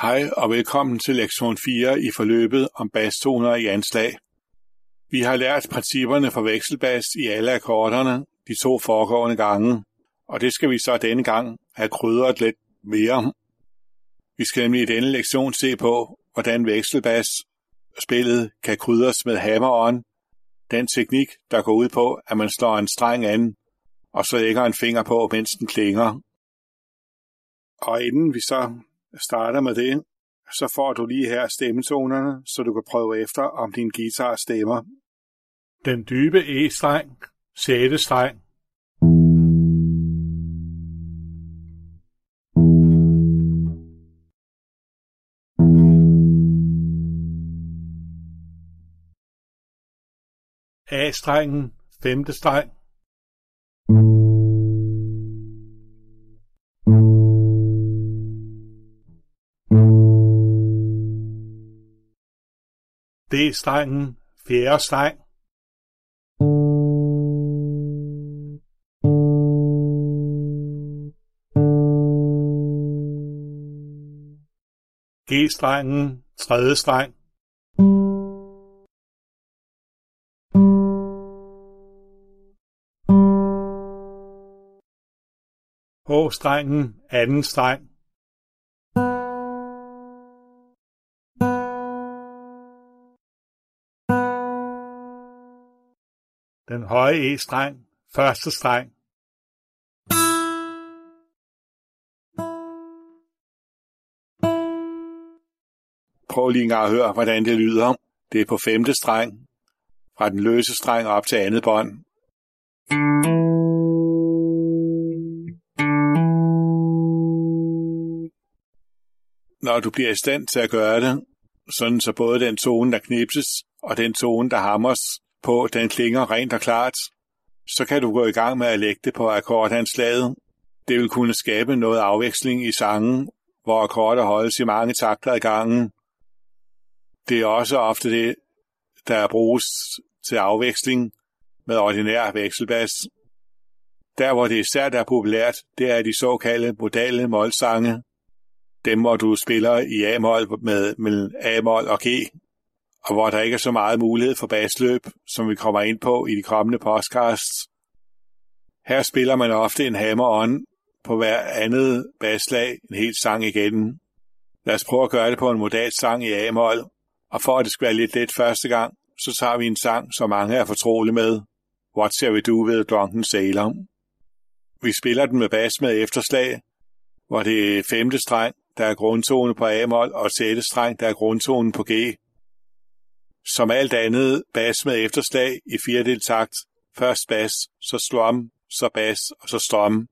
Hej og velkommen til lektion 4 i forløbet om bastoner i anslag. Vi har lært principperne for vekselbas i alle akkorderne de to foregående gange, og det skal vi så denne gang have krydret lidt mere. Vi skal nemlig i denne lektion se på, hvordan vekselbas spillet kan krydres med hammer-on, den teknik, der går ud på, at man slår en streng an, og så lægger en finger på, mens den klinger. Og inden vi så starter med det, så får du lige her stemmetonerne, så du kan prøve efter, om din guitar stemmer. Den dybe E-streng, 6. streng. A-strengen, 5. streng. D-strengen, fjerde streng. G-strengen, tredje streng. H-strengen, anden streng. Den høje E-streng, første streng. Prøv lige engang at høre, hvordan det lyder. Det er på femte streng, fra den løse streng op til andet bånd. Når du bliver i stand til at gøre det, sådan så både den tone, der knipses, og den tone, der hammers, på, den klinger rent og klart, så kan du gå i gang med at lægge det på akkordanslaget. Det vil kunne skabe noget afveksling i sangen, hvor akkorder holdes i mange takter ad gangen. Det er også ofte det, der bruges til afveksling med ordinær vekselbas. Der, hvor det især er populært, det er de såkaldte modale målsange. Dem, hvor du spiller i A-mol med mellem A-mol og G og hvor der ikke er så meget mulighed for basløb, som vi kommer ind på i de kommende podcasts. Her spiller man ofte en hammer-on på hver andet baslag en hel sang igen. Lad os prøve at gøre det på en modal sang i A-mol, og for at det skal være lidt let første gang, så tager vi en sang, som mange er fortrolige med. What Shall We Do With Drunken Sailor? Vi spiller den med bas med efterslag, hvor det er femte streng, der er grundtone på A-mol, og sjette streng, der er grundtonen på G. Som alt andet bas med efterslag i fjerdedel takt. Først bas, så strøm, så bas og så strøm.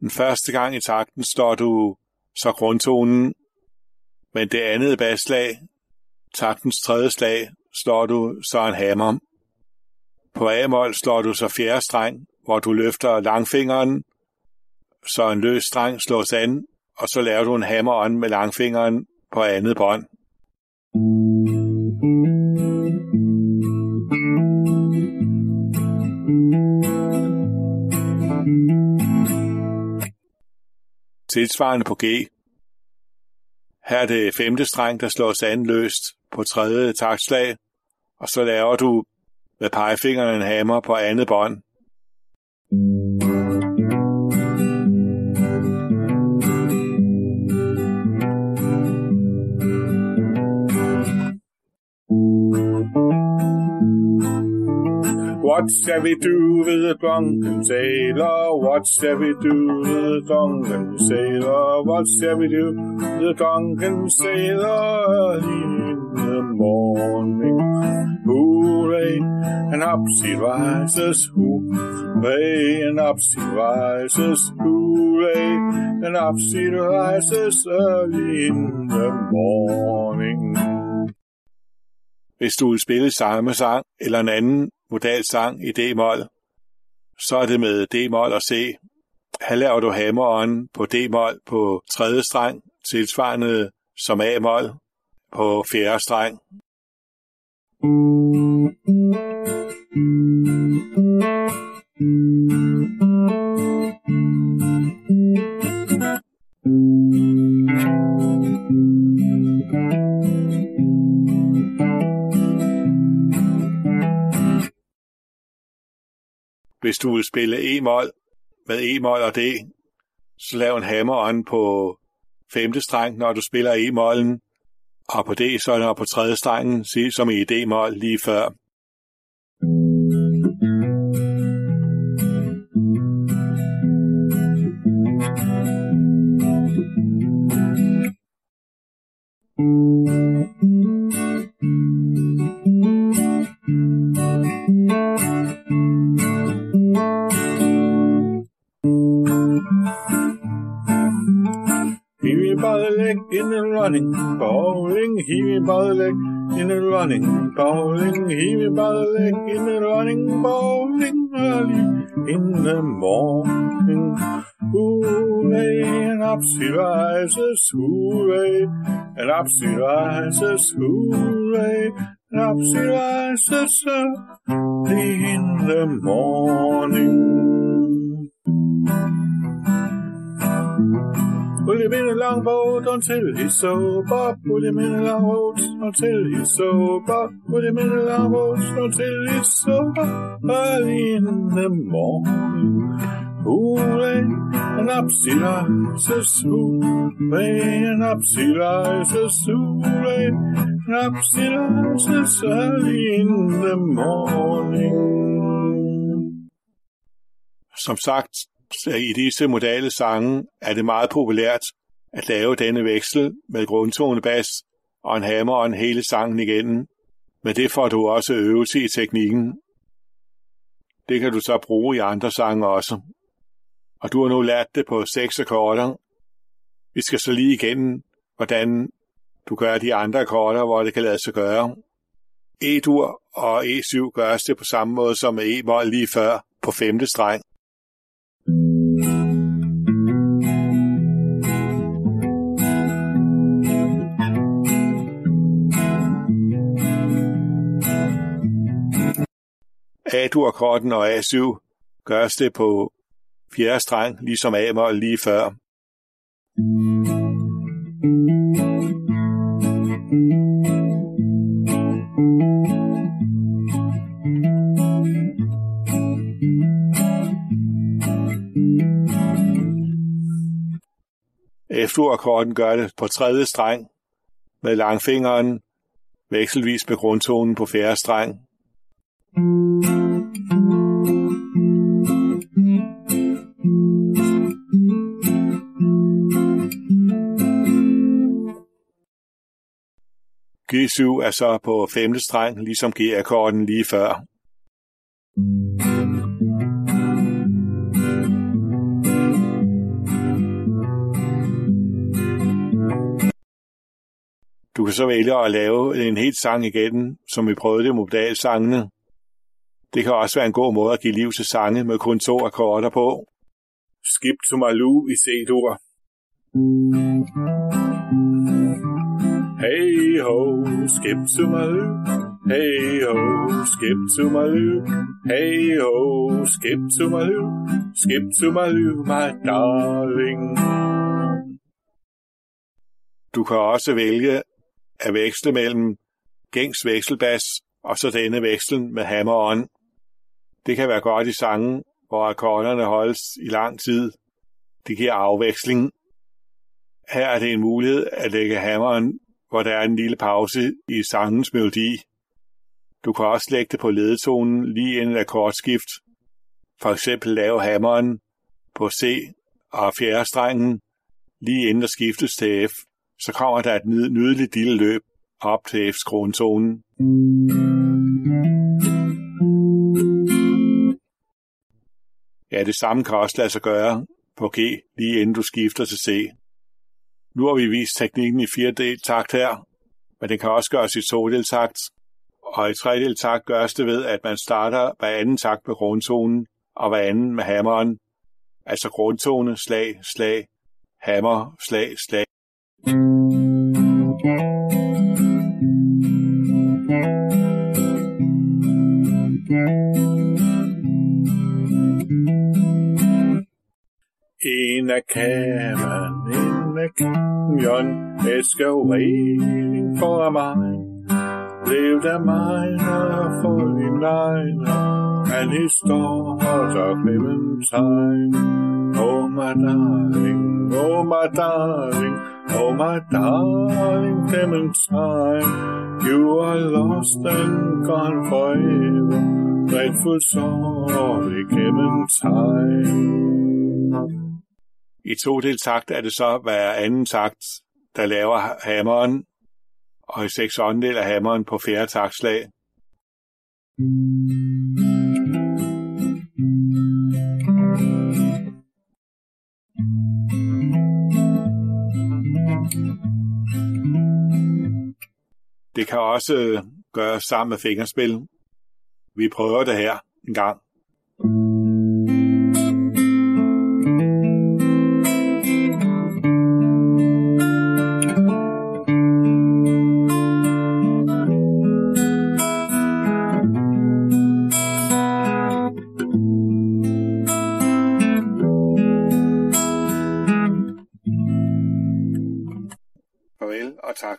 Den første gang i takten står du så grundtonen, men det andet basslag, taktens tredje slag, slår du så en hammer. På A-mol slår du så fjerde streng, hvor du løfter langfingeren, så en løs streng slås an, og så laver du en hammer on med langfingeren på andet bånd. Tilsvarende på G. Her er det femte streng, der slås anløst på tredje taktslag, og så laver du med pegefingeren en hammer på andet bånd. What shall we do with the drunken sailor? What shall we do with the drunken sailor? What shall we do with the drunken sailor in the morning? Hooray, and up she rises, hooray, and up she rises, hooray, and up she rises early in the morning. Hvis du vil spille samme sang eller en anden modal sang i D-mol, så er det med D-mol og C. Her laver du hammeren på D-mol på tredje streng, tilsvarende som A-mol på fjerde streng. Hvis du vil spille E-mol med E-mol og D, så lav en hammer på femte streng, når du spiller E-mollen, og på D, så er det på tredje strengen, som e i D-mol lige før. Running, bowling, heavy by the leg, in the running, bowling, heavy by the leg, in the running, bowling, early in the morning. Hooray, and up she rises, hooray, and up she rises, hooray, and up she rises early in the morning. Put him in a long boat until he's sober. Put him in a long boat until he's sober. Put him in a long boat until he's sober. Early in the morning. Hooray, eh, an up she rises, hooray, eh, and up she rises, hooray, eh, and up she rises early in the morning. Som sagt, i disse modale sange er det meget populært at lave denne veksel med grundtonebas og en hammer og en hele sangen igennem. Men det får du også øvelse i teknikken. Det kan du så bruge i andre sange også. Og du har nu lært det på seks akkorder. Vi skal så lige igen, hvordan du gør de andre akkorder, hvor det kan lade sig gøre. E-dur og E7 gøres det på samme måde som med E-mol lige før på femte streng. A-dur-akkorden og A7 gøres det på fjerde streng, ligesom A-mol lige før. F-dur-akkorden gør det på tredje streng med langfingeren, vekselvis med grundtonen på fjerde streng. G7 er så på femte streng, ligesom G-akkorden lige før. Du kan så vælge at lave en helt sang igen, som vi prøvede det modalsangene. Det kan også være en god måde at give liv til sange med kun to akkorder på. Skip to Malu i C-dur. Hey ho, skip to Malou. Hey ho, skip to Malou. Hey ho, skip to Malou. Skip to Malou, my darling. Du kan også vælge at veksle mellem gængs vekselbas og så denne vekslen med hammer on. Det kan være godt i sangen, hvor akkorderne holdes i lang tid. Det giver afveksling. Her er det en mulighed at lægge hammeren, hvor der er en lille pause i sangens melodi. Du kan også lægge det på ledetonen lige inden akkordskift. For eksempel lave hammeren på C og fjerde strengen lige inden der skiftes til F. Så kommer der et nydeligt lille løb op til F's grundtone. Ja, det samme kan også lade sig gøre på G, lige inden du skifter til C. Nu har vi vist teknikken i 4-del takt her, men det kan også gøres i 2-del takt. Og i 3-del takt gøres det ved, at man starter hver anden takt med grundtonen, og hver anden med hammeren. Altså grundtone, slag, slag, hammer, slag, slag. En af kammeren, en af kamjon, Eskavering for mig. Lev der mig og få din negner, han i står og Clementine. Oh my darling, oh my darling, oh my darling Clementine. You are lost and gone forever, dreadful sorry Clementine. I to del takt er det så hver anden takt, der laver hammeren, og i seks åndedel er hammeren på fjerde taktslag. Det kan også øh, gøres sammen med fingerspil. Vi prøver det her en gang.